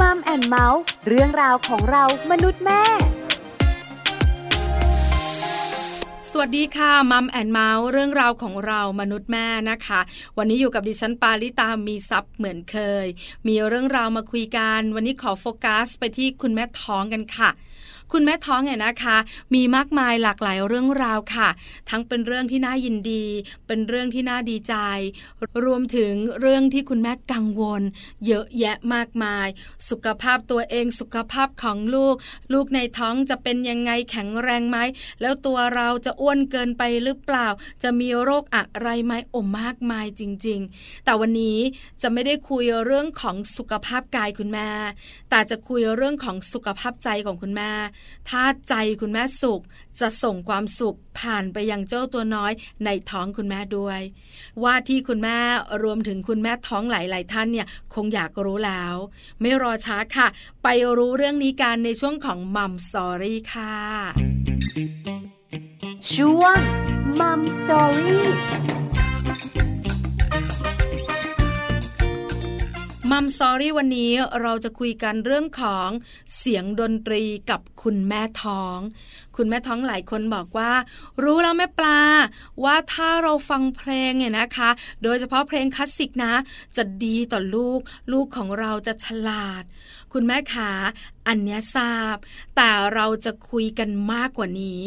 Mom and Mouth เรื่องราวของเรามนุษย์แม่ สวัสดีค่ะ Mom and Mouth เรื่องราวของเรามนุษย์แม่นะคะ วันนี้อยู่กับดิฉันปาลิตามีทรัพย์เหมือนเคย มีเรื่องราวมาคุยกัน วันนี้ขอโฟกัสไปที่คุณแม่ท้องกันค่ะ คุณแม่ท้องเนี่ยนะคะ มีมากมายหลากหลายเรื่องราวค่ะ ทั้งเป็นเรื่องที่น่ายินดี เป็นเรื่องที่น่าดีใจ รวมถึงเรื่องที่คุณแม่กังวล เยอะแยะมากมาย สุขภาพตัวเองสุขภาพของลูก ลูกในท้องจะเป็นยังไงแข็งแรงไหม แล้วตัวเราจะอ้วนเกินไปหรือเปล่า จะมีโรคอะไรไหมโอ้มากมายจริง ๆ แต่วันนี้จะไม่ได้คุยเรื่องของสุขภาพกายคุณแม่แต่จะคุยเรื่องของสุขภาพใจของคุณแม่ถ้าใจคุณแม่สุขจะส่งความสุขผ่านไปยังเจ้าตัวน้อยในท้องคุณแม่ด้วย ว่าที่คุณแม่รวมถึงคุณแม่ท้องหลาย ๆ ท่านเนี่ยคงอยากรู้แล้ว ไม่รอช้าค่ะ ไปรู้เรื่องนี้กันในช่วงของมัมสอรี่ค่ะ ช่วงมัมสอรี่ มัมซอรี่วันนี้เราจะคุยกันเรื่องของเสียงดนตรีกับคุณแม่ท้อง คุณแม่ท้องหลายคนบอกว่า รู้แล้วแม่ปลา ว่าถ้าเราฟังเพลงเนี่ยนะคะ โดยเฉพาะเพลงคลาสสิกนะ จะดีต่อลูก ลูกของเราจะฉลาด คุณแม่ขาอันนี้ทราบ แต่เราจะคุยกันมากกว่านี้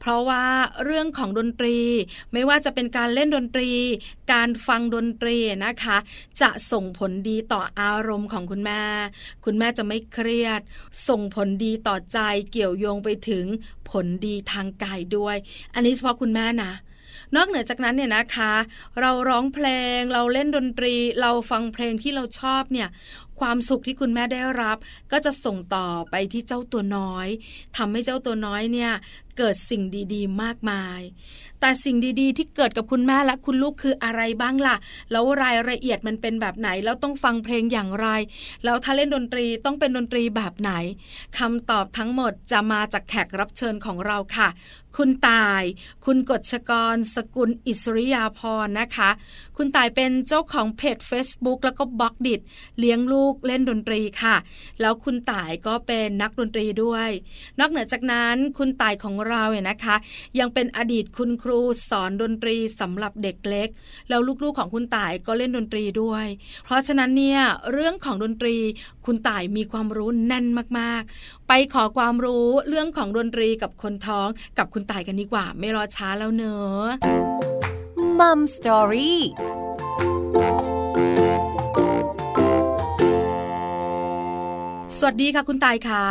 เพราะว่าเรื่องของดนตรี ไม่ว่าจะเป็นการเล่นดนตรี การฟังดนตรีนะคะ จะส่งผลดีต่ออารมณ์ของคุณแม่ คุณแม่จะไม่เครียด ส่งผลดีต่อใจเกี่ยวโยงไปถึงผลดีทางกายด้วย อันนี้เฉพาะคุณแม่นะนอกเหนือจากนั้นเนี่ยนะคะ เราร้องเพลงเราเล่นดนตรี เราฟังเพลงที่เราชอบเนี่ย ความสุขที่คุณแม่ได้รับ ก็จะส่งต่อไปที่เจ้าตัวน้อยทำให้เจ้าตัวน้อยเนี่ยเกิดสิ่งดีๆ มากมาย แต่สิ่งดีๆ ที่เกิดกับคุณแม่และคุณลูกคืออะไรบ้างล่ะ แล้วรายละเอียดมันเป็นแบบไหน แล้วต้องฟังเพลงอย่างไร แล้วถ้าเล่นดนตรีต้องเป็นดนตรีแบบไหนคำตอบทั้งหมดจะมาจากแขกรับเชิญของเราค่ะ คุณตาย คุณกฎชกร สกุลอิสริยาพรนะคะ คุณตายเป็นเจ้าของเพจ Facebook แล้วก็บล็อกดิทเลี้ยงลูกเล่นดนตรีค่ะ แล้วคุณตายก็เป็นนักดนตรีด้วย นอกเหนือจากนั้นคุณตายของเราเนี่ยนะคะ ยังเป็นอดีตคุณครูสอนดนตรีสำหรับเด็กเล็ก แล้วลูกๆของคุณตายก็เล่นดนตรีด้วย เพราะฉะนั้นเนี่ยเรื่องของดนตรีคุณตายมีความรู้แน่นมากๆ ไปขอความรู้เรื่องของดนตรีกับคนท้องกับคุณตายกันดีกว่า ไม่รอช้าแล้วเนอะมัมสตอรี่ สวัสดีค่ะคุณตายค่ะ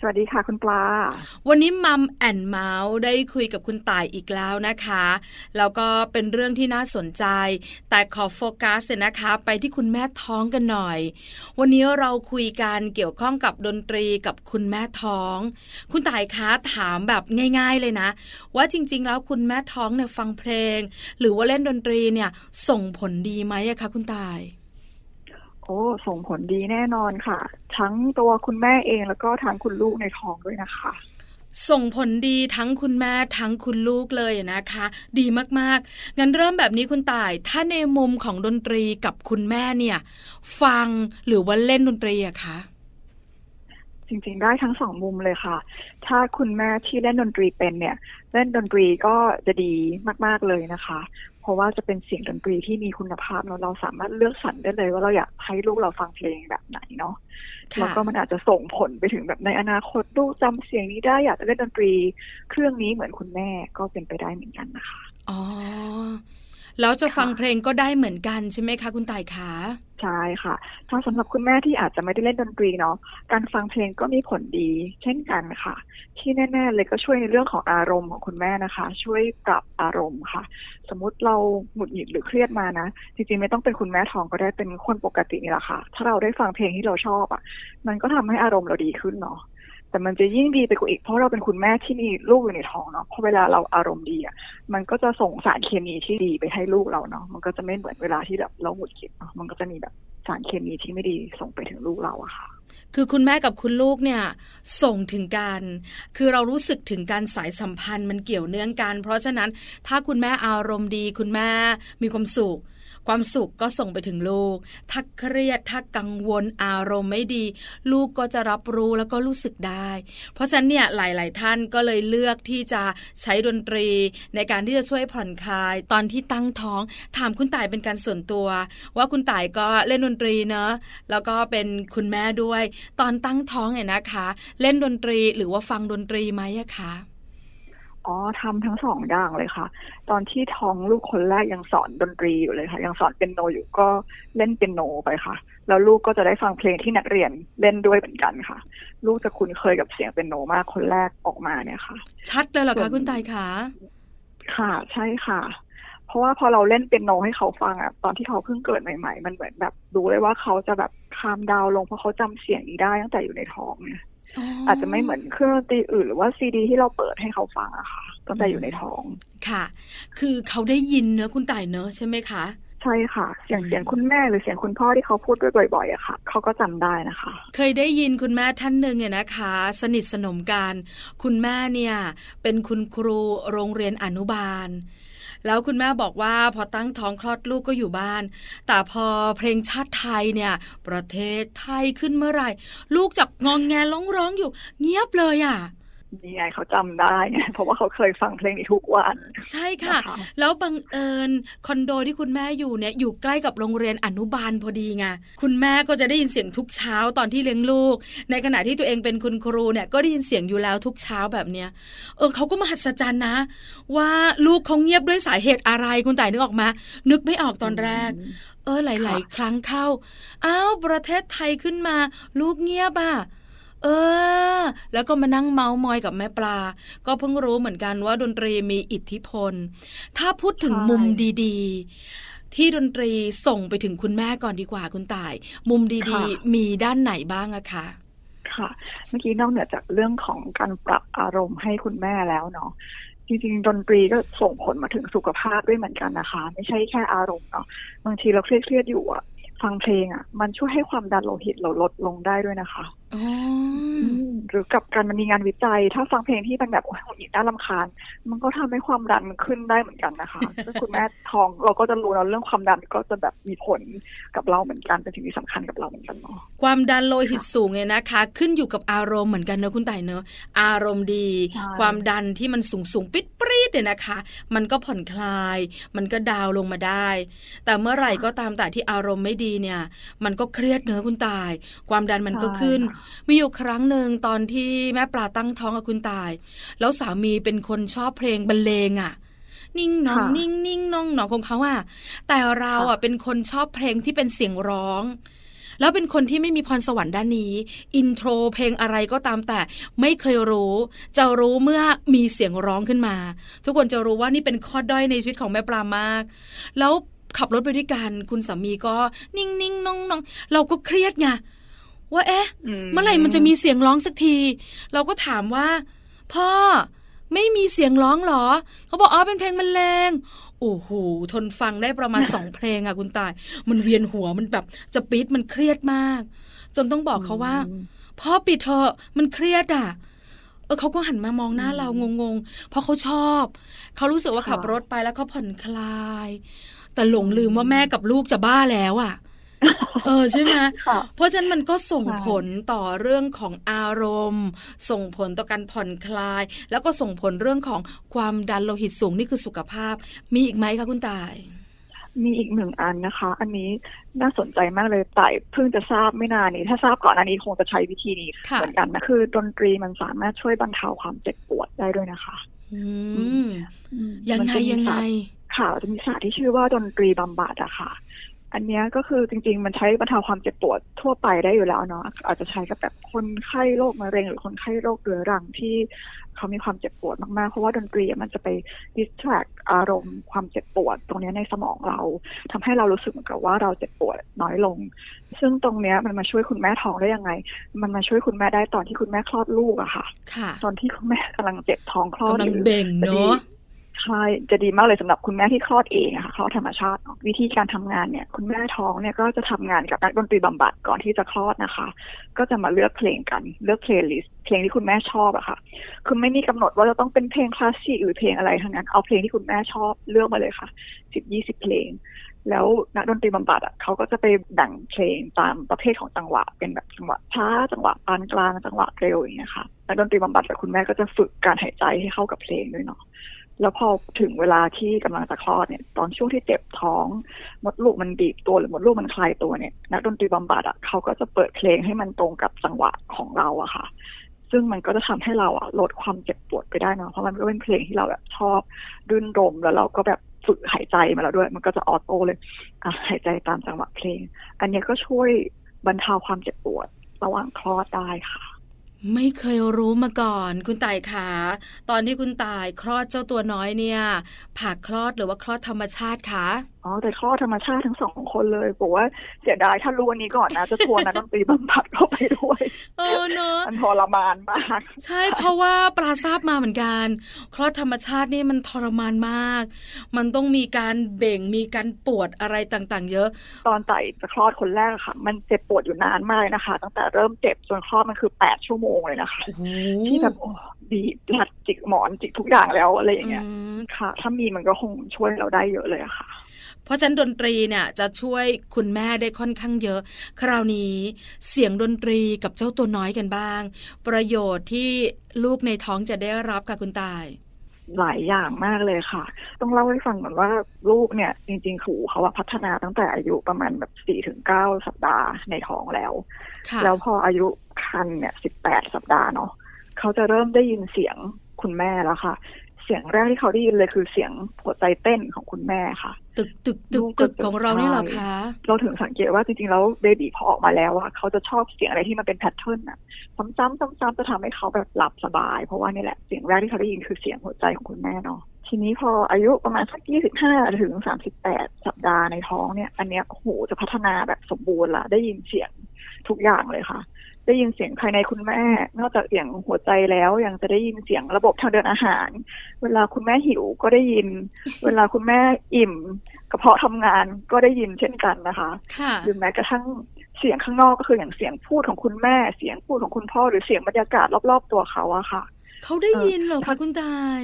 สวัสดีค่ะคุณปลา วันนี้มัมแอนเมาส์ได้คุยกับคุณตายอีกแล้วนะคะ แล้วก็เป็นเรื่องที่น่าสนใจ แต่ขอโฟกัสนะคะ ไปที่คุณแม่ท้องกันหน่อย วันนี้เราคุยกันเกี่ยวข้องกับดนตรีกับคุณแม่ท้อง คุณตายคะถามแบบง่าย ๆเลยนะ ว่าจริง ๆ แล้วคุณแม่ท้องเนี่ยฟังเพลง หรือว่าเล่นดนตรีเนี่ยส่งผลดีไหมอะคะคุณตาย โอ้ส่งผลดีแน่นอนค่ะ ทั้งตัวคุณแม่เองแล้วก็ทั้งคุณลูกในท้องด้วยนะคะ ส่งผลดีทั้งคุณแม่ทั้งคุณลูกเลยนะคะ ดีมากๆ งั้นเริ่มแบบนี้คุณต่าย ถ้าในมุมของดนตรีกับคุณแม่เนี่ย ฟังหรือว่าเล่นดนตรีอะคะจริงๆ ได้ทั้งสองมุมเลยค่ะ ถ้าคุณแม่ที่เล่นดนตรีเป็นเนี่ย เล่นดนตรีก็จะดีมาก ๆ เลยนะคะ เพราะว่าจะเป็นเสียงดนตรีที่มีคุณภาพเราเราสามารถเลือกสรรได้เลย ว่าเราอยากให้ลูกเราฟังเพลงแบบไหนเนาะแล้วก็มันอาจจะส่งผลไปถึงแบบในอนาคตลูกจำเสียงนี้ได้อยากจะเล่นดนตรี เครื่องนี้เหมือนคุณแม่ก็เป็นไปได้เหมือนกันนะคะอ๋อ แล้วจะฟังเพลงก็ได้เหมือนกันใช่ไหมคะ คุณต่ายคะใช่ค่ะ ถ้าสำหรับคุณแม่ที่อาจจะไม่ได้เล่นดนตรีเนาะการฟังเพลงก็มีผลดี เช่นกันค่ะ ที่แน่ๆเลยก็ช่วยในเรื่องของอารมณ์ของคุณแม่นะคะ ช่วยปรับอารมณ์ค่ะ สมมุติเราหงุดหงิดหรือเครียดมานะจริงๆไม่ต้องเป็นคุณแม่ท้องก็ได้เป็นคนปกตินี่แหละค่ะ ถ้าเราได้ฟังเพลงที่เราชอบอะ มันก็ทำให้อารมณ์เราดีขึ้นเนาะ แต่มันจะยิ่งดีไปกว่าอีกเพราะเราเป็นคุณแม่ที่มีลูกอยู่ในท้องเนาะพอเวลาเราอารมณ์ดีอะมันก็จะส่งสารเคมีที่ดีไปให้ลูกเราเนาะมันก็จะไม่เหมือนเวลาที่แบบเราหงุดหงิดมันก็จะมีแบบสารเคมีที่ไม่ดีส่งไปถึงลูกเราอะค่ะ คือคุณแม่กับคุณลูกเนี่ยส่งถึงกัน คือเรารู้สึกถึงการสายสัมพันธ์มันเกี่ยวเนื่องกัน เพราะฉะนั้นถ้าคุณแม่อารมณ์ดี คุณแม่มีความสุข ความสุขก็ส่งไปถึงลูก ถ้าเครียดถ้ากังวลอารมณ์ไม่ดี ลูกก็จะรับรู้แล้วก็รู้สึกได้ เพราะฉะนั้นเนี่ยหลาย ๆ ท่านก็เลยเลือกที่จะใช้ดนตรีในการที่จะช่วยผ่อนคลาย ตอนที่ตั้งท้อง ถามคุณต่ายเป็นการส่วนตัว ว่าคุณต่ายก็เล่นดนตรีเนอะแล้วก็เป็นคุณแม่ด้วย ตอนตั้งท้องเนี่ยนะคะ เล่นดนตรีหรือว่าฟังดนตรีไหมอะคะ อ๋อทำทั้งสองอย่างเลยค่ะ ตอนที่ท้องลูกคนแรกยังสอนดนตรีอยู่เลยค่ะ ยังสอนเป็นโนอยู่ก็เล่นเป็นโนไปค่ะ แล้วลูกก็จะได้ฟังเพลงที่นักเรียนเล่นด้วยเหมือนกันค่ะ ลูกจะคุ้นเคยกับเสียงเป็นโนมากคนแรกออกมาเนี่ยค่ะ ชัดเลยเหรอส่คะวนคุณตายคะค่ะ ใช่ค่ะ เพราะว่าพอเราเล่นเป็นโนให้เขาฟังอะตอนที่เขาเพิ่งเกิดใหม่ ๆ มันเหมือนแบบรู้เลยว่าเขาจะแบบคามดาวน์ลงเพราะเขาจำเสียงนี้ได้ตั้งแต่อยู่ในท้องเนี่ย อาจจะไม่เหมือนเครื่องดนตรีอื่น หรือว่าซีดี ที่เราเปิดให้เขาฟังอะค่ะตั้งแต่อยู่ในท้องค่ะ คือเขาได้ยินเนอะคุณต่ายเนอะใช่ไหมคะใช่ค่ะ เสียงอืมเสียงคุณแม่หรือเสียงคุณพ่อที่เขาพูดด้วยบ่อยๆอะค่ะเขาก็จำได้นะคะ เคยได้ยินคุณแม่ท่านหนึ่งเนี่ยนะคะ สนิทสนมกัน คุณแม่เนี่ย เป็นคุณครูโรงเรียนอนุบาล แล้วคุณแม่บอกว่าพอตั้งท้องคลอดลูกก็อยู่บ้าน แต่พอเพลงชาติไทยเนี่ย ประเทศไทยขึ้นเมื่อไหร่ ลูกจับงองแงร้องร้องอยู่ เงียบเลยอะ นี่ไงเขาจำได้ไงเพราะว่าเขาเคยฟังเพลงนี้ทุกวัน ใช่ค่ะนะคะแล้วบังเอิญคอนโดที่คุณแม่อยู่เนี่ยอยู่ใกล้กับโรงเรียนอนุบาลพอดีไงคุณแม่ก็จะได้ยินเสียงทุกเช้าตอนที่เลี้ยงลูก ในขณะที่ตัวเองเป็นคุณครูเนี่ยก็ได้ยินเสียงอยู่แล้วทุกเช้าแบบเนี้ยเออเขาก็มหัศจรรย์นะ ว่าลูกเขาเงียบด้วยสาเหตุอะไรคุณต่ายนึกออกมา นึกไม่ออกตอนแรก เออหลาย ๆ ครั้งเข้าอ้าวประเทศไทยขึ้นมา ลูกเงียบอะ เออ แล้วก็มานั่งเมาส์มอยกับแม่ปลา ก็เพิ่งรู้เหมือนกันว่าดนตรีมีอิทธิพล ถ้าพูดถึงใช่มุมดีๆ ที่ดนตรีส่งไปถึงคุณแม่ก่อนดีกว่าคุณต่าย มุมดีๆ มีด้านไหนบ้างอะคะค่ะ เมื่อกี้นอกเหนือจากเรื่องของการปรับอารมณ์ให้คุณแม่แล้วเนาะจริงๆดนตรีก็ส่งผลมาถึงสุขภาพด้วยเหมือนกันนะคะ ไม่ใช่แค่อารมณ์เนาะบางทีเราเครียดๆอยู่อะฟังเพลงอะมันช่วยให้ความดันโลหิตเราลดลงได้ด้วยนะคะอ๋ออืม หรือกับการมันมีงานวิจัย ถ้าฟังเพลงที่มันแบบโอ้ยหงุดหงิดน่ารำคาญ มันก็ทำให้ความดันมันขึ้นได้เหมือนกันนะคะถ้าคุณแม่ท้องเราก็จะรู้แล้วเรื่องความดันก็จะแบบมีผลกับเราเหมือนกันเป็นสิ่งที่สำคัญกับเราเหมือนกันเนาะความดันโลหิตสูงเนี่ยนะคะ ขึ้นอยู่กับอารมณ์เหมือนกันเนอะคุณต่ายเนอะอารมณ์ดีใช่ความดันที่มันสูงสูงปิดปรีดเนี่ยนะคะ มันก็ผ่อนคลาย มันก็ดาวน์ลงมาได้ แต่เมื่อไหร่ก็ตามแต่ที่อารมณ์ไม่ดีเนี่ย มันก็เครียดเนอะคุณตาย ความดันมันก็ขึ้นใช่ค่ะมีอยู่ครั้งหนึ่งตอนที่แม่ปลาตั้งท้องกับคุณตาย แล้วสามีเป็นคนชอบเพลงบรรเลงอะ่ะนิ่งหนองค่ะนิ่งนิ่งน้องหนองของเขาอะแต่เราอะเป็นคนชอบเพลงที่เป็นเสียงร้อง แล้วเป็นคนที่ไม่มีพรสวรรค์ด้านนี้ อินโทรเพลงอะไรก็ตามแต่ไม่เคยรู้ จะรู้เมื่อมีเสียงร้องขึ้นมา ทุกคนจะรู้ว่านี่เป็นข้อด้อยในชีวิตของแม่ปลามาก แล้วขับรถไปด้วยกัน คุณสามีก็นิ่งนิ่งน้องน้องเราก็เครียดไง ว่าเอ๊ะเมื่อไหร่มันจะมีเสียงร้องสักที เราก็ถามว่า พ่อไม่มีเสียงร้องเหรอ เขาบอกอ๋อเป็นเพลงบรรเลงโอ้โหทนฟังได้ประมาณสองเพลงอะคุณตาย มันเวียนหัวมันแบบจะปี๊ดมันเครียดมาก จนต้องบอกเขาว่า พ่อปิดเถอะมันเครียดอะเออเขาก็หันมามองหน้าเรางงๆ เพราะเขาชอบเขารู้สึกว่าค่ะขับรถไปแล้วเขาผ่อนคลาย แต่หลงลืมว่าแม่กับลูกจะบ้าแล้วอะ เออใช่ไหมค่ะเพราะฉะนั้นมันก็ส่งใช่ผลต่อเรื่องของอารมณ์ ส่งผลต่อการผ่อนคลาย แล้วก็ส่งผลเรื่องของความดันโลหิตสูงนี่คือสุขภาพ มีอีกไหมคะคุณตาย มีอีกหนึ่งอันนะคะ อันนี้น่าสนใจมากเลยแต่เพิ่งจะทราบไม่นานนี้ ถ้าทราบก่อนอันนี้คงจะใช้วิธีนี้ค่ะเหมือนกันนะคือดนตรีมันสามารถช่วยบรรเทาความเจ็บปวดได้ด้วยนะคะอืมอืมยังมันไงจะมียังไงศาสตร์ค่ะจะมีศาสตร์ที่ชื่อว่าดนตรีบำบัดอะค่ะ อันเนี้ยก็คือจริง ๆ มันใช้บรรเทาความเจ็บปวดทั่วไปได้อยู่แล้วเนาะอาจจะใช้กับแบบคนไข้โรคมะเร็งหรือคนไข้โรคเรื้อรังที่เขามีความเจ็บปวดมากๆ เพราะว่าดนตรีอะมันจะไป distract อารมณ์ความเจ็บปวด ตรงเนี้ยในสมองเราทำให้เรารู้สึกเหมือนกับว่าเราเจ็บปวดน้อยลง ซึ่งตรงเนี้ยมันมาช่วยคุณแม่ท้องได้ยังไง มันมาช่วยคุณแม่ได้ตอนที่คุณแม่คลอดลูกอะค่ะค่ะตอนที่คุณแม่กำลังเจ็บท้องคลอดกำลังหรือเบ่งเนอะ ใช่จะดีมากเลยสำหรับคุณแม่ที่คลอดเองอะค่ะคลอดธรรมชาติ วิธีการทำงานเนี่ย คุณแม่ท้องเนี่ยก็จะทำงานกับนักดนตรีบำบัดก่อนที่จะคลอดนะคะ ก็จะมาเลือกเพลงกันเลือก playlist เพลงที่คุณแม่ชอบอะค่ะ คือไม่มีกำหนดว่าจะต้องเป็นเพลงคลาสสิกหรือเพลงอะไรทั้งนั้นเอาเพลงที่คุณแม่ชอบเลือกมาเลยค่ะสิบยี่สิบเพลง แล้วนักดนตรีบำบัดอะเขาก็จะไปแบ่งเพลงตามประเภทของจังหวะ เป็นแบบจังหวะช้าจังหวะปานกลางจังหวะเร็วอย่างเงี้ยค่ะนักดนตรีบำบัดกับคุณแม่ก็จะฝึกการหายใจให้เข้ากับเพลงด้วยเนาะ แล้วพอถึงเวลาที่กำลังจะคลอดเนี่ย ตอนช่วงที่เจ็บท้องมดลูกมันบีบตัวหรือมดลูกมันคลายตัวเนี่ยนักดนตรีบำบัดอะเขาก็จะเปิดเพลงให้มันตรงกับจังหวะของเราอะค่ะ ซึ่งมันก็จะทำให้เราอะลดความเจ็บปวดไปได้นะเพราะมันก็เป็นเพลงที่เราแบบชอบรื่นรมแล้วเราก็แบบฝึกหายใจมาแล้วด้วย มันก็จะออโต้เลยอะหายใจตามจังหวะเพลง อันนี้ก็ช่วยบรรเทาความเจ็บปวดระหว่างคลอดได้ค่ะ ไม่เคยรู้มาก่อน คุณต่ายขาตอนที่คุณต่ายคลอดเจ้าตัวน้อยเนี่ยผ่าคลอดหรือว่าคลอดธรรมชาติคะ อ๋อแต่คลอดธรรมชาติทั้งสองคนเลยบอกว่าเสียดายถ้ารู้วันนี้ก่อนนะ จะชวนนะดนตรีบำบัดเข้าไปด้วย เออเนอะมันทรมานมาก ใช่เพราะว่าปลาทราบมาเหมือนกัน คลอดธรรมชาตินี่มันทรมานมาก มันต้องมีการเบ่งมีการปวดอะไรต่างๆ เยอะ ตอนไต่จะคลอดคนแรกค่ะ มันเจ็บปวดอยู่นานมากนะคะ ตั้งแต่เริ่มเจ็บจนคลอดมันคือแปดชั่วโมงเลยนะคะที่แบบโอ้ดีหลัดจิกหมอนจิกทุกอย่างแล้วอะไรอย่างเงี้ยค่ะ ถ้ามีมันก็คงช่วยเราได้เยอะเลยค่ะ เพราะฉะนั้นดนตรีเนี่ยจะช่วยคุณแม่ได้ค่อนข้างเยอะ คราวนี้เสียงดนตรีกับเจ้าตัวน้อยกันบ้าง ประโยชน์ที่ลูกในท้องจะได้รับค่ะคุณตายหลายอย่างมากเลยค่ะ ต้องเล่าให้ฟังก่อนว่าลูกเนี่ย จริงๆขู่เขาว่าพัฒนาตั้งแต่อายุประมาณแบบสี่ถึงเก้าสัปดาห์ในท้องแล้ว แล้วพออายุคันเนี่ยสิบแปดสัปดาห์เนาะเขาจะเริ่มได้ยินเสียงคุณแม่แล้วค่ะ เสียงแรกที่เขาได้ยินเลยคือเสียงหัวใจเต้นของคุณแม่ค่ะตึกตึกตึกตึกของเรานี่หรอคะเราถึงสังเกตว่าจริงๆแล้วเบบีพอออกมาแล้วอะเขาจะชอบเสียงอะไรที่มันเป็นแพทเทิร์นอะซ้ำๆซ้ำๆจะทำให้เขาแบบหลับสบาย เพราะว่านี่แหละเสียงแรกที่เขาได้ยินคือเสียงหัวใจของคุณแม่เนาะทีนี้พออายุประมาณสักยี่สิบห้าถึงสามสิบแปดสัปดาห์ในท้องเนี่ย อันเนี้ยหูจะพัฒนาแบบสมบูรณ์ละได้ยินเสียง ทุกอย่างเลยค่ะ ได้ยินเสียงภายในคุณแม่ นอกจากเสียงหัวใจแล้วยังจะได้ยินเสียงระบบทางเดินอาหาร เวลาคุณแม่หิวก็ได้ยิน เวลาคุณแม่อิ่มกระเพาะทำงานก็ได้ยินเช่นกันนะคะหรือแม้กระทั่งเสียงข้างนอกก็คืออย่างเสียงพูดของคุณแม่ เสียงพูดของคุณพ่อหรือเสียงบรรยากาศรอบๆตัวเขาอะค่ะ เขาได้ยินเหรอคะคุณตาย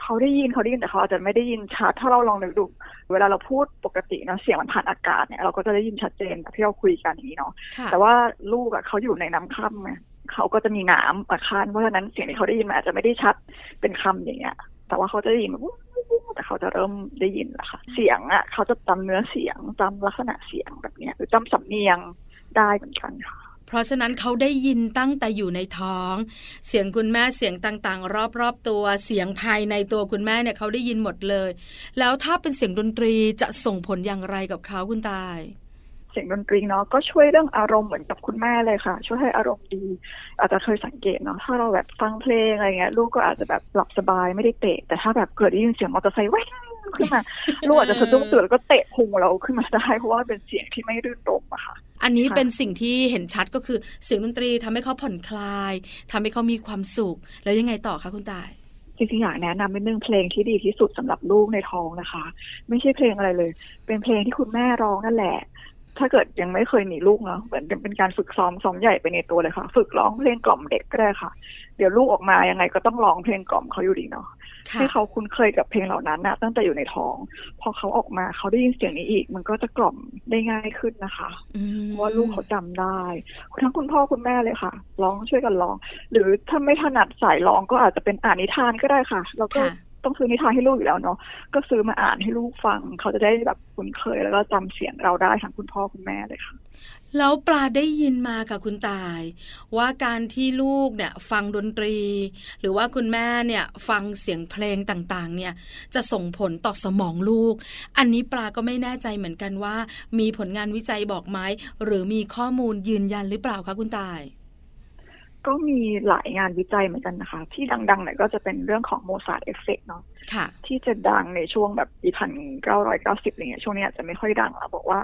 เขาได้ยินเขาได้ยินแต่เขาอาจจะไม่ได้ยินชัดถ้าเราลองนึกดู เวลาเราพูดปกติเนาะเสียงมันผ่านอากาศเนี่ยเราก็จะได้ยินชัดเจนที่เราคุยกันอย่างนี้เนาะแต่ว่าลูกอะเขาอยู่ในน้ำค่ำไงเขาก็จะมีน้ำมาคั้นเพราะฉะนั้นเสียงที่เขาได้ยินมันอาจจะไม่ได้ชัดเป็นคำอย่างเงี้ย แต่ว่าเขาจะได้ยินแบบแต่เขาจะเริ่มได้ยินแล้วค่ะ เสียงอะเขาจะจำเนื้อเสียงจำลักษณะเสียงแบบเนี้ยหรือจำสำเนียงได้เหมือนกันค่ะเพ ราะฉะนั้นเขาได้ยินตั้งแต่อยู่ในท้อง เสียงคุณแม่เสียงต่างๆ รอบๆตัวเสียงภายในตัวคุณแม่เนี่ยเขาได้ยินหมดเลย แล้วถ้าเป็นเสียงดนตรีจะส่งผลอย่างไรกับเขาคุณตายเสียงดนตรีเนาะก็ช่วยเรื่องอารมณ์เหมือนกับคุณแม่เลยค่ะ ช่วยให้อารมณ์ดี อาจจะเคยสังเกตเนาะถ้าเราแบบฟังเพลงอะไรเงี้ยลูกก็อาจจะแบบหลับสบายไม่ได้เตะ แต่ถ้าแบบเกิดได้ยินเสียงมอเตอร์ไซค์แว้ ขึ้นมาลูกอาจจะสะดุ้งตื่นแล้วก็เตะพุงเราขึ้นมาได้เพราะว่าเป็นเสียงที่ไม่รื่นรมอะค่ะอันนี้เป็นสิ่งที่เห็นชัดก็คือเสียงดนตรีทำให้เขาผ่อนคลายทำให้เขามีความสุข แล้วยังไงต่อคะคุณตายจริงๆอยากแนะนำเป็นหนึ่งเพลงที่ดีที่สุดสำหรับลูกในท้องนะคะ ไม่ใช่เพลงอะไรเลย เป็นเพลงที่คุณแม่ร้องนั่นแหละ ถ้าเกิดยังไม่เคยมีลูกเนาะเหมือนเป็นการฝึกซ้อมซ้อมใหญ่ไปในตัวเลยค่ะ ฝึกร้องเพลงกล่อมเด็กก็ได้ค่ะ เดี๋ยวลูกออกมายังไงก็ต้องร้องเพลงกล่อมเขาอยู่ดีเนาะให้เขาคุ้นเคยกับเพลงเหล่านั้นนะตั้งแต่อยู่ในท้อง พอเขาออกมาเขาได้ยินเสียงนี้อีก มันก็จะกล่อมได้ง่ายขึ้นนะคะว่าลูกเขาจำได้ทั้งคุณพ่อคุณแม่เลยค่ะร้องช่วยกันร้อง หรือถ้าไม่ถนัดสายร้องก็อาจจะเป็นอ่านนิทานก็ได้ค่ะ แล้วก็ ต้องซื้อนิทานให้ลูกอยู่แล้วเนาะก็ซื้อมาอ่านให้ลูกฟัง เขาจะได้แบบคุ้นเคย แล้วก็จำเสียงเราได้ทั้งคุณพ่อคุณแม่เลยค่ะแล้วปลาได้ยินมากับคุณตาย ว่าการที่ลูกเนี่ยฟังดนตรี หรือว่าคุณแม่เนี่ยฟังเสียงเพลงต่างๆ เนี่ยจะส่งผลต่อสมองลูก อันนี้ปลาก็ไม่แน่ใจเหมือนกันว่า มีผลงานวิจัยบอกไหมหรือมีข้อมูลยืนยันหรือเปล่าคะคุณต่าย ก็มีหลายงานวิจัยเหมือนกันนะคะ ที่ดังๆหน่อยก็จะเป็นเรื่องของ Mozart effect เนาะที่จะดังในช่วงแบบปีพันเก้าร้อยเก้าสิบอะไรเงี้ยช่วงนี้อาจจะไม่ค่อยดังแล้วบอกว่า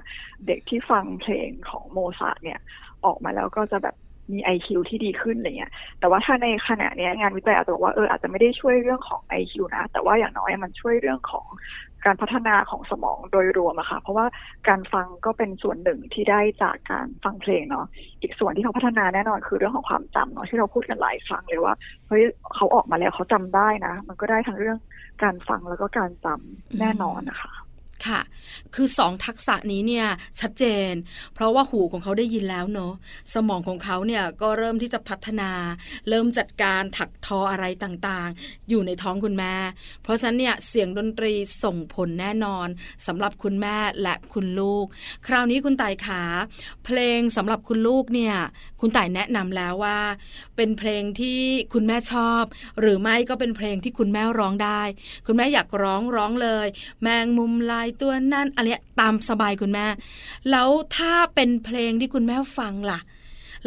เด็กที่ฟังเพลงของโมซาร์ทเนี่ย ออกมาแล้วก็จะแบบมี IQ ที่ดีขึ้นอะไรเงี้ย แต่ว่าถ้าในขณะนี้งานวิจัยอาจจะบอกว่าเอออาจจะไม่ได้ช่วยเรื่องของ IQ นะ แต่ว่าอย่างน้อยมันช่วยเรื่องของ การพัฒนาของสมองโดยรวมอะค่ะ เพราะว่าการฟังก็เป็นส่วนหนึ่งที่ได้จากการฟังเพลงเนาะอีกส่วนที่เขาพัฒนาแน่นอนคือเรื่องของความจำเนาะที่เราพูดกันหลายครั้งเลยว่าเฮ้ยเขาออกมาแล้วเขาจำได้นะ มันก็ได้ทั้งเรื่องการฟังแล้วก็การจำแน่นอนนะคะ ค่ะ คือสองทักษะนี้เนี่ยชัดเจน เพราะว่าหูของเขาได้ยินแล้วเนาะสมองของเขาเนี่ยก็เริ่มที่จะพัฒนา เริ่มจัดการถักทออะไรต่างๆ อยู่ในท้องคุณแม่ เพราะฉะนั้นเนี่ยเสียงดนตรีส่งผลแน่นอนสำหรับคุณแม่และคุณลูก คราวนี้คุณต่ายขาเพลงสำหรับคุณลูกเนี่ยคุณต่ายแนะนำแล้วว่า เป็นเพลงที่คุณแม่ชอบ หรือไม่ก็เป็นเพลงที่คุณแม่ร้องได้ คุณแม่อยากร้องร้องเลย แมงมุมลายตัวนั่นอะไรตามสบายคุณแม่ แล้วถ้าเป็นเพลงที่คุณแม่ฟังล่ะ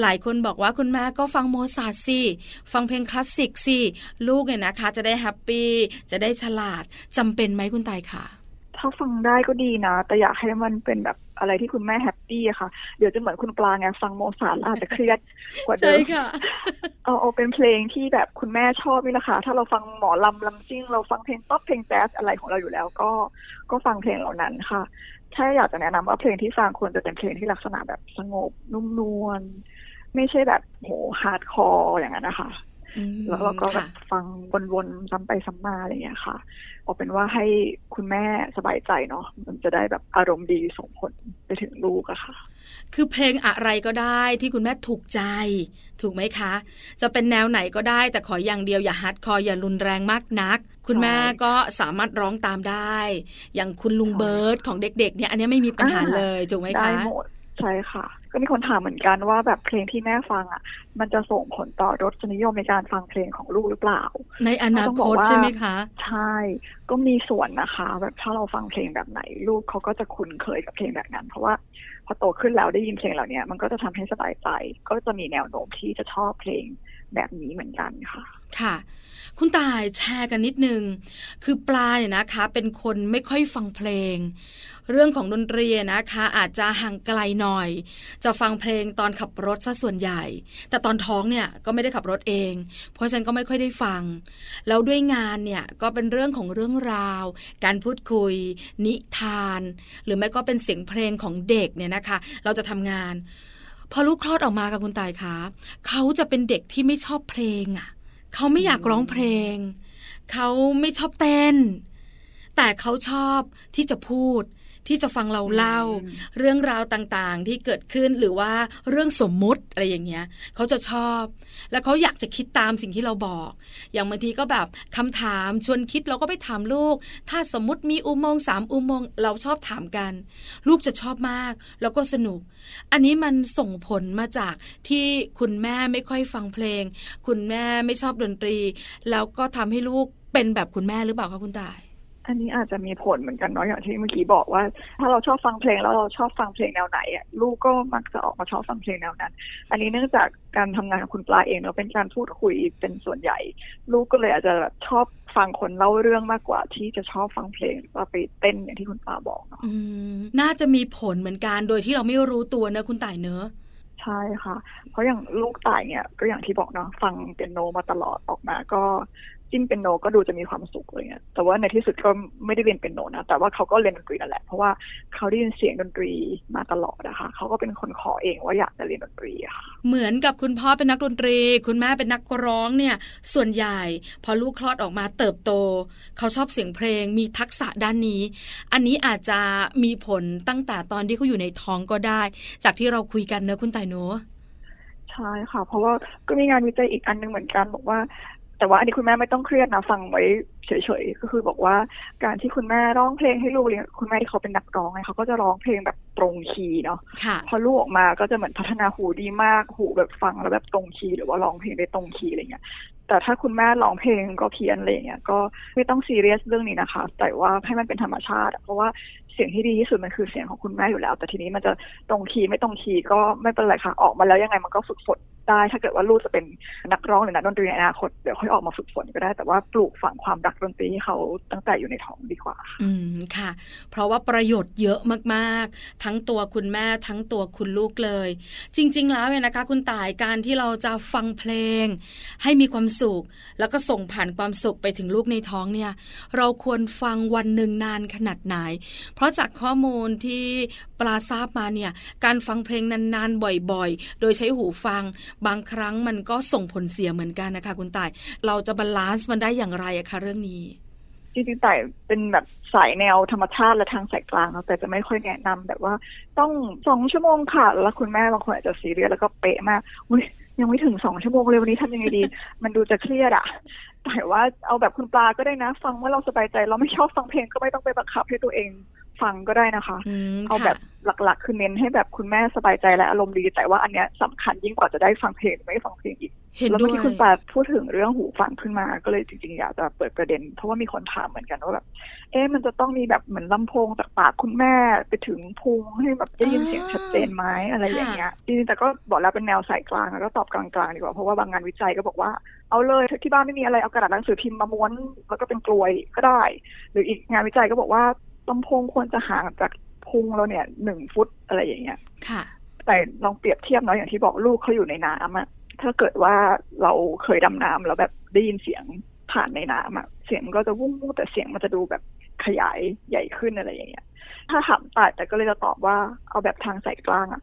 หลายคนบอกว่าคุณแม่ก็ฟังโมซาร์สิฟังเพลงคลาสสิกสิลูกเนี่ยนะคะ จะได้ happy จะได้ฉลาดจำเป็นไหมคุณต่ายค่ะถ้าฟังได้ก็ดีนะ แต่อยากให้มันเป็นแบบ อะไรที่คุณแม่ happy อะค่ะ เดี๋ยวจะเหมือนคุณปลาไงฟังโมซาร์ทแล้วอาจจะเครียดกว่าเดิใช่ค่ะเอาเอาเป็นเพลงที่แบบคุณแม่ชอบนี่แหละค่ะถ้าเราฟังหมอลำลำซิ่ง เราฟังเพลงป๊อปเพลงแจ๊สอะไรของเราอยู่แล้วก็ก็ฟังเพลงเหล่านั้นค่ะ ถ้าอยากจะแนะนำว่าเพลงที่ฟังควรจะเป็นเพลงที่ลักษณะแบบสงบนุ่มนวลไม่ใช่แบบโห hardcore อย่างนั้นนะคะอืม แล้วเราก็แบค่ะฟังวนๆซ้ำไปซ้ำมาอะไรอย่างเงี้ยค่ะเอาเป็นว่าให้คุณแม่สบายใจเนาะมันจะได้แบบอารมณ์ดีส่งผลไปถึงลูกอะค่ะ คือเพลงอะไรก็ได้ที่คุณแม่ถูกใจ ถูกไหมคะ จะเป็นแนวไหนก็ได้ แต่ขออย่างเดียวอย่า hardcore อย่ารุนแรงมากนัก คุณแม่ก็สามารถร้องตามได้ อย่างคุณลุงใช่เบิร์ดของเด็กๆเนี่ยอันนี้ไม่มีปัญหาอ่าเลยถูกไหมคะได้คะหมดใช่ค่ะ ก็มีคนถามเหมือนกันว่าแบบเพลงที่แม่ฟังอะ มันจะส่งผลต่อรสนิยมในการฟังเพลงของลูกหรือเปล่า ในอนาต้องคบอกตว่าใช่ไหมคะ ใช่ ก็มีส่วนนะคะ แบบถ้าเราฟังเพลงแบบไหน ลูกเขาก็จะคุ้นเคยกับเพลงแบบนั้น เพราะว่าพอโตขึ้นแล้วได้ยินเพลงเหล่านี้มันก็จะทำให้สบายใจ ก็จะมีแนวโน้มที่จะชอบเพลง แบบนี้เหมือนกันค่ะค่ะคุณตายแชร์กันนิดนึง คือปลาเนี่ยนะคะ เป็นคนไม่ค่อยฟังเพลง เรื่องของดนตรีนะคะ อาจจะห่างไกลหน่อย จะฟังเพลงตอนขับรถซะส่วนใหญ่ แต่ตอนท้องเนี่ยก็ไม่ได้ขับรถเอง เพราะฉะนั้นก็ไม่ค่อยได้ฟัง แล้วด้วยงานเนี่ยก็เป็นเรื่องของเรื่องราว การพูดคุย นิทาน หรือไม่ก็เป็นเสียงเพลงของเด็กเนี่ยนะคะ เราจะทำงาน พอลูกคลอดออกมากับคุณตายคะเขาจะเป็นเด็กที่ไม่ชอบเพลงอะเขาไม่อยากร้องเพลง เขาไม่ชอบเต้น แต่เขาชอบที่จะพูดที่จะฟังเราเล่าอืมเรื่องราวต่างๆ ที่เกิดขึ้นหรือว่าเรื่องสมมุติอะไรอย่างเงี้ยเขาจะชอบ แล้วเขาอยากจะคิดตามสิ่งที่เราบอก อย่างบางทีก็แบบคำถามชวนคิดเราก็ไปถามลูก ถ้าสมมติมีอุโมงค์สามอุโมงค์เราชอบถามกัน ลูกจะชอบมาก แล้วก็สนุก อันนี้มันส่งผลมาจากที่คุณแม่ไม่ค่อยฟังเพลง คุณแม่ไม่ชอบดนตรี แล้วก็ทำให้ลูกเป็นแบบคุณแม่หรือเปล่าคะคุณตาย อันนี้อาจจะมีผลเหมือนกันเนาะอย่างที่เมื่อกี้บอกว่า ถ้าเราชอบฟังเพลงแล้วเราชอบฟังเพลงแนวไหนอะลูกก็มักจะออกมาชอบฟังเพลงแนวนั้น อันนี้เนื่องจากการทำงานของคุณปลาเองเนาะเป็นการพูดคุยเป็นส่วนใหญ่ ลูกก็เลยอาจจะแบบชอบฟังคนเล่าเรื่องมากกว่าที่จะชอบฟังเพลงหรือว่าไปเต้นอย่างที่คุณปลาบอกเนาะอืมน่าจะมีผลเหมือนกันโดยที่เราไม่รู้ตัวเนอะคุณต่ายเนอะใช่ค่ะ เพราะอย่างลูกตายเนี่ยก็อย่างที่บอกเนาะฟังเปียโนมาตลอดออกมาก็ จิ้มเปียโนก็ดูจะมีความสุขอะไรเงี้ยแต่ว่าในที่สุดก็ไม่ได้เรียนเปียโนนะแต่ว่าเขาก็เรียนดนตรีนั่นแหละเพราะว่าเขาได้ยินเสียงดนตรีมาตลอดนะคะเขาก็เป็นคนขอเองว่าอยากจะเรียนดนตรีอะค่ะเหมือนกับคุณพ่อเป็นนักดนตรี คุณแม่เป็นนักร้องเนี่ย ส่วนใหญ่ พอลูกคลอดออกมาเติบโต เขาชอบเสียงเพลง มีทักษะด้านนี้ อันนี้อาจจะมีผลตั้งแต่ตอนที่เขาอยู่ในท้องก็ได้ จากที่เราคุยกันเนอะคุณต่ายเนอะใช่ค่ะ เพราะว่าก็มีงานวิจัยอีกอันหนึงเหมือนกันบอกว่า แต่ว่าอันนี้คุณแม่ไม่ต้องเครียดนะฟังไว้เฉยๆก็คือบอกว่าการที่คุณแม่ร้องเพลงให้ลูกเรียนคุณแม่ที่เขาเป็นนักร้องไงเขาก็จะร้องเพลงแบบตรงคีย์เนาะค่ะพอลูกออกมาก็จะเหมือนพัฒนาหูดีมากหูแบบฟังแล้วแบบตรงคีย์หรือว่าร้องเพลงได้ตรงคีย์อะไรเงี้ยแต่ถ้าคุณแม่ร้องเพลงก็เพี้ยนอะไรเงี้ยก็ไม่ต้องซีเรียสเรื่องนี้นะคะ แต่ว่าให้มันเป็นธรรมชาติอะเพราะว่าเสียงที่ดีที่สุดมันคือเสียงของคุณแม่อยู่แล้ว แต่ทีนี้มันจะตรงคีย์ไม่ตรงคีย์ก็ไม่เป็นไรค่ะออกมาแล้วยังไงมันก็ฝึกฝน ได้ ถ้าเกิดว่าลูกจะเป็นนักร้องหรือนักดนตรีในอนาคตเดี๋ยวค่อยออกมาฝึกฝนก็ได้ แต่ว่าปลูกฝังความรักดนตรีให้เขาตั้งแต่อยู่ในท้องดีกว่า อืมค่ะ เพราะว่าประโยชน์เยอะมากๆ ทั้งตัวคุณแม่ทั้งตัวคุณลูกเลย จริง ๆ แล้วเนี่ยนะคะ คุณต่ายการที่เราจะฟังเพลง ให้มีความสุข แล้วก็ส่งผ่านความสุขไปถึงลูกในท้องเนี่ย เราควรฟังวันหนึ่งนานขนาดไหน เพราะจากข้อมูลที่ปลาทราบมาเนี่ย การฟังเพลงนานๆบ่อยๆ โดยใช้หูฟังบางครั้งมันก็ส่งผลเสียเหมือนกันนะคะ คุณต่าย เราจะ balance มันได้อย่างไรอะคะเรื่องนี้จริงๆแต่เป็นแบบสายแนวธรรมชาติและทางสายกลางแต่จะไม่ค่อยแนะนำแบบว่า ต้องสองชั่วโมงค่ะ แล้วคุณแม่บางคนอาจจะซีเรียสแล้วก็เป๊ะมากอุ้ยยังไม่ถึงสองชั่วโมงเลยวันนี้ทำยังไงดี มันดูจะเครียดอะแต่ว่าเอาแบบคุณปลาก็ได้นะ ฟังว่าเราสบายใจเราไม่ชอบฟังเพลงก็ไม่ต้องไปบังคับให้ตัวเอง ฟังก็ได้นะคะ เอาแบบหลักๆ คือเน้นให้แบบคุณแม่สบายใจและอารมณ์ดี แต่ว่าอันเนี้ยสำคัญยิ่งกว่าจะได้ฟังเพลงไม่ฟังเพลงอีกแล้วเมื่อกี้คุณปาพูดถึงเรื่องหูฟังขึ้นมา ก็เลยจริงๆอยากจะเปิดประเด็น เพราะว่ามีคนถามเหมือนกันว่าแบบเอ๊ะมันจะต้องมีแบบเหมือนลำโพงจากปากคุณแม่ไปถึงพุงให้แบบได้ยินเสียงชัดเจนไหมอะไรอย่างเงี้ยจริงๆแต่ก็บอกแล้วเป็นแนวสายกลางแล้วก็ตอบกลางๆดีกว่าเพราะว่าบางงานวิจัยก็บอกว่าเอาเลยที่บ้านไม่มีอะไรเอากระดาษหนังสือพิมพ์มาม้วนแล้วก็เป็นกลวยก็ได้ หรืออีกงานวิจัยก็บอกว่า ลำโพงควรจะห่างจากพุงเราเนี่ยหนึ่งฟุตอะไรอย่างเงี้ย ค่ะ แต่ลองเปรียบเทียบเนาะอย่างที่บอกลูกเขาอยู่ในน้ำอะถ้าเกิดว่าเราเคยดำน้ำแล้วแบบได้ยินเสียงผ่านในน้ำอะเสียงก็จะวุ้งแต่เสียงมันจะดูแบบขยายใหญ่ขึ้นอะไรอย่างเงี้ย ถ้าถามตาแต่ก็เลยจะตอบว่าเอาแบบทางสายกลางอะ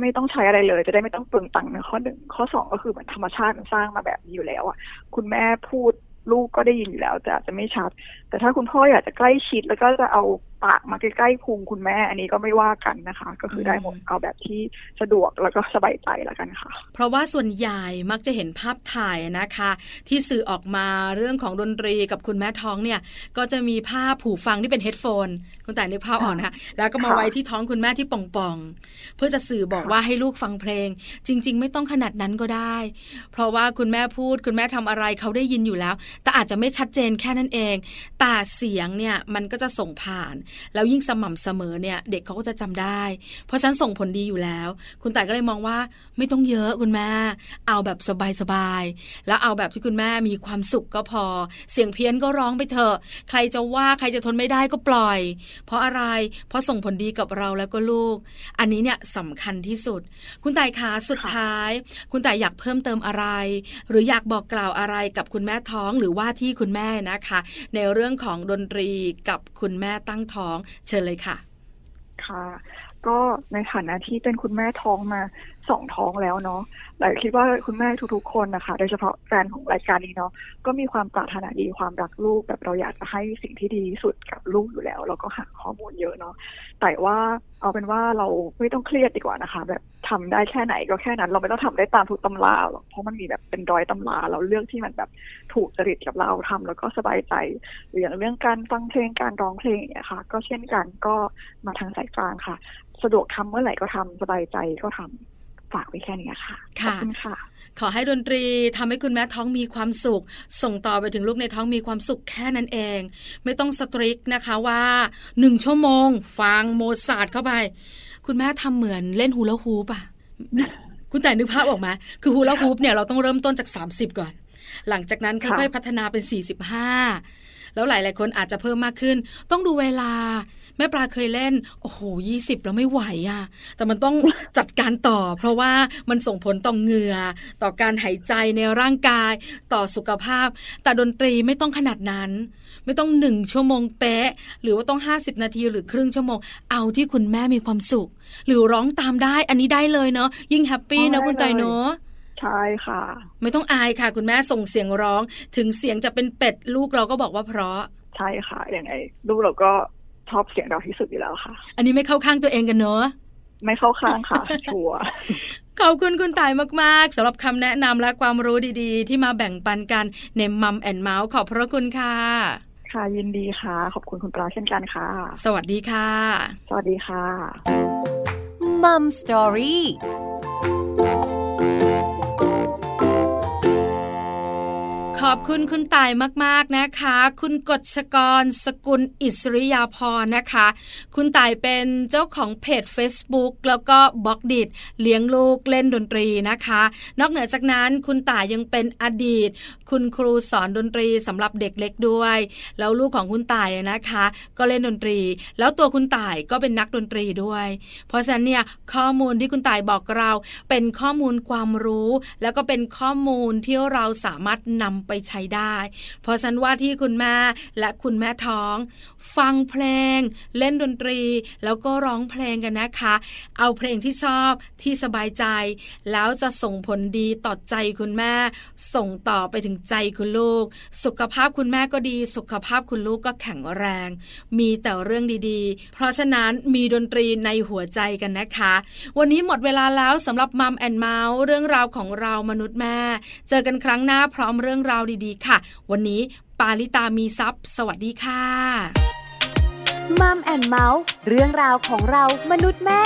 ไม่ต้องใช้อะไรเลย จะได้ไม่ต้องเปลืองตังค์นะข้อหนึ่งข้อสองก็คือเหมือนธรรมชาติมันสร้างมาแบบนี้อยู่แล้วอะคุณแม่พูดลูกก็ได้ยินอยู่แล้วแต่อาจจะไม่ชัดแต่ถ้าคุณพ่ออยากจะใกล้ชิดแล้วก็จะเอาปากมาใกล้ๆพุงคุณแม่ อันนี้ก็ไม่ว่ากันนะคะ ก็คือได้หมดเอาแบบที่สะดวกแล้วก็สบายใจแล้วกันค่ะ เพราะว่าส่วนใหญ่มักจะเห็นภาพถ่ายนะคะ ที่สื่อออกมาเรื่องของดนตรีกับคุณแม่ท้องเนี่ย ก็จะมีภาพผูฟังที่เป็นเฮดโฟนคุณแต่นึกภาพอ่อนนะคะแล้วก็มาไว้ที่ท้องคุณแม่ที่ป่องๆเพื่อจะสื่อบอกว่าให้ลูกฟังเพลง จริง ๆ ไม่ต้องขนาดนั้นก็ได้ เพราะว่าคุณแม่พูดคุณแม่ทำอะไรเขาได้ยินอยู่แล้ว แต่อาจจะไม่ชัดเจนแค่นั้นเองแต่เสียงเนี่ยมันก็จะส่งผ่าน แล้วยิ่งสม่ำเสมอเนี่ยเด็กเขาก็จะจำได้ เพราะฉะนั้นส่งผลดีอยู่แล้ว คุณต่ายก็เลยมองว่าไม่ต้องเยอะคุณแม่ เอาแบบสบายๆแล้วเอาแบบที่คุณแม่มีความสุขก็พอ เสียงเพี้ยนก็ร้องไปเถอะ ใครจะว่าใครจะทนไม่ได้ก็ปล่อย เพราะอะไร เพราะส่งผลดีกับเราแล้วก็ลูก อันนี้เนี่ยสำคัญที่สุด คุณต่ายขาสุดท้าย คุณต่ายอยากเพิ่มเติมอะไร หรืออยากบอกกล่าวอะไรกับคุณแม่ท้องหรือว่าที่คุณแม่นะคะ ในเรื่องื่องของดนตรีกับคุณแม่ตั้งท้อง เชิญเลยค่ะ ค่ะ ก็ในฐานะที่เป็นคุณแม่ท้องมา สองท้องแล้วเนาะแต่คิดว่าคุณแม่ทุกๆคนนะคะ โดยเฉพาะแฟนของรายการนี้เนาะก็มีความปรารถนาดีความรักลูกแบบเราอยากจะให้สิ่งที่ดีที่สุดกับลูกอยู่แล้ว เราก็หาข้อมูลเยอะเนาะแต่ว่าเอาเป็นว่าเราไม่ต้องเครียดดีกว่านะคะ แบบทำได้แค่ไหนก็แค่นั้น เราไม่ต้องทำได้ตามทุกตำราหรอกเพราะมันมีแบบเป็นร้อยตำราเราเลือกที่มันแบบถูกจริตกับเราทำแล้วก็สบายใจหรืออย่างเรื่องการฟังเพลงการร้องเพลงเนี่ยค่ะ ก็เช่นกันก็มาทางสายกลางค่ะ สะดวกทำเมื่อไหร่ก็ทำสบายใจก็ทำ ฝากไว้แค่นี้ค่ะขอบคุณค่ะ ขอให้ดนตรีทำให้คุณแม่ท้องมีความสุข ส่งต่อไปถึงลูกในท้องมีความสุขแค่นั้นเอง ไม่ต้องสตริกนะคะว่าหนึ่งชั่วโมง ฟังโมซาร์ทเข้าไป คุณแม่ทำเหมือนเล่นฮูลาฮูปอะคุณแต่นึกภาพออกไหมคือฮูลาฮูปเนี่ยเราต้องเริ่มต้นจาก 30 ก่อนหลังจากนั้นค่อยๆพัฒนาเป็น 45 แล้วหลาย ๆ คนอาจจะเพิ่มมากขึ้น ต้องดูเวลา แม่ปลาเคยเล่น โอ้โหยี่สิบแล้วไม่ไหวอะแต่มันต้องจัดการต่อ เพราะว่ามันส่งผลต่อเหงื่อ ต่อการหายใจในร่างกาย ต่อสุขภาพ แต่ดนตรีไม่ต้องขนาดนั้น ไม่ต้องหนึ่งชั่วโมงเป๊ะ หรือว่าต้อง 50 นาทีหรือครึ่งชั่วโมง เอาที่คุณแม่มีความสุข หรือร้องตามได้ อันนี้ได้เลยเนาะ ยิ่ง happy นะคุณต่ายเนาะ ใช่ค่ะ ไม่ต้องอายค่ะ คุณแม่ส่งเสียงร้อง ถึงเสียงจะเป็นเป็ดลูกเราก็บอกว่าเพราะ ใช่ค่ะอย่างไงลูกเราก็ชอบเสียงเราที่สุดอยู่แล้วค่ะ อันนี้ไม่เข้าข้างตัวเองกันเนอะไม่เข้าข้างค่ะ sure ขอบคุณคุณต่ายมากๆสำหรับคำแนะนำและความรู้ดีๆ ที่มาแบ่งปันกันใน Mom and Mouth ขอบพระคุณค่ะ ค่ะยินดีค่ะ ขอบคุณคุณปลาเช่นกันค่ะ สวัสดีค่ะ สวัสดีค่ะมัมสตอรี่ ขอบคุณคุณต่ายมากๆนะคะ คุณกฎชกรสกุลอิสริยาพรนะคะ คุณต่ายเป็นเจ้าของเพจ Facebook แล้วก็บล็อกดิดเลี้ยงลูกเล่นดนตรีนะคะ นอกเหนือจากนั้นคุณต่ายยังเป็นอดีต คุณครูสอนดนตรีสำหรับเด็กเล็กด้วย แล้วลูกของคุณต่ายนะคะ ก็เล่นดนตรี แล้วตัวคุณต่ายก็เป็นนักดนตรีด้วย เพราะฉะนั้นเนี่ยข้อมูลที่คุณต่ายบอกเรา เป็นข้อมูลความรู้ แล้วก็เป็นข้อมูลที่เราสามารถนำไปใช้ได้ เพราะฉันว่าที่คุณแม่และคุณแม่ท้อง ฟังเพลง เล่นดนตรี แล้วก็ร้องเพลงกันนะคะ เอาเพลงที่ชอบที่สบายใจ แล้วจะส่งผลดีต่อใจคุณแม่ ส่งต่อไปถึงใจคุณลูก สุขภาพคุณแม่ก็ดี สุขภาพคุณลูกก็แข็งแรง มีแต่เรื่องดีๆ เพราะฉะนั้นมีดนตรีในหัวใจกันนะคะ วันนี้หมดเวลาแล้วสำหรับ Mom and Mouth เรื่องราวของเรามนุษย์แม่ เจอกันครั้งหน้าพร้อมเรื่องราวาวดีๆ ค่ะ วันนี้ปาลิตามีทรัพย์สวัสดีค่ะ Mom and Mouthเรื่องราวของเรามนุษย์แม่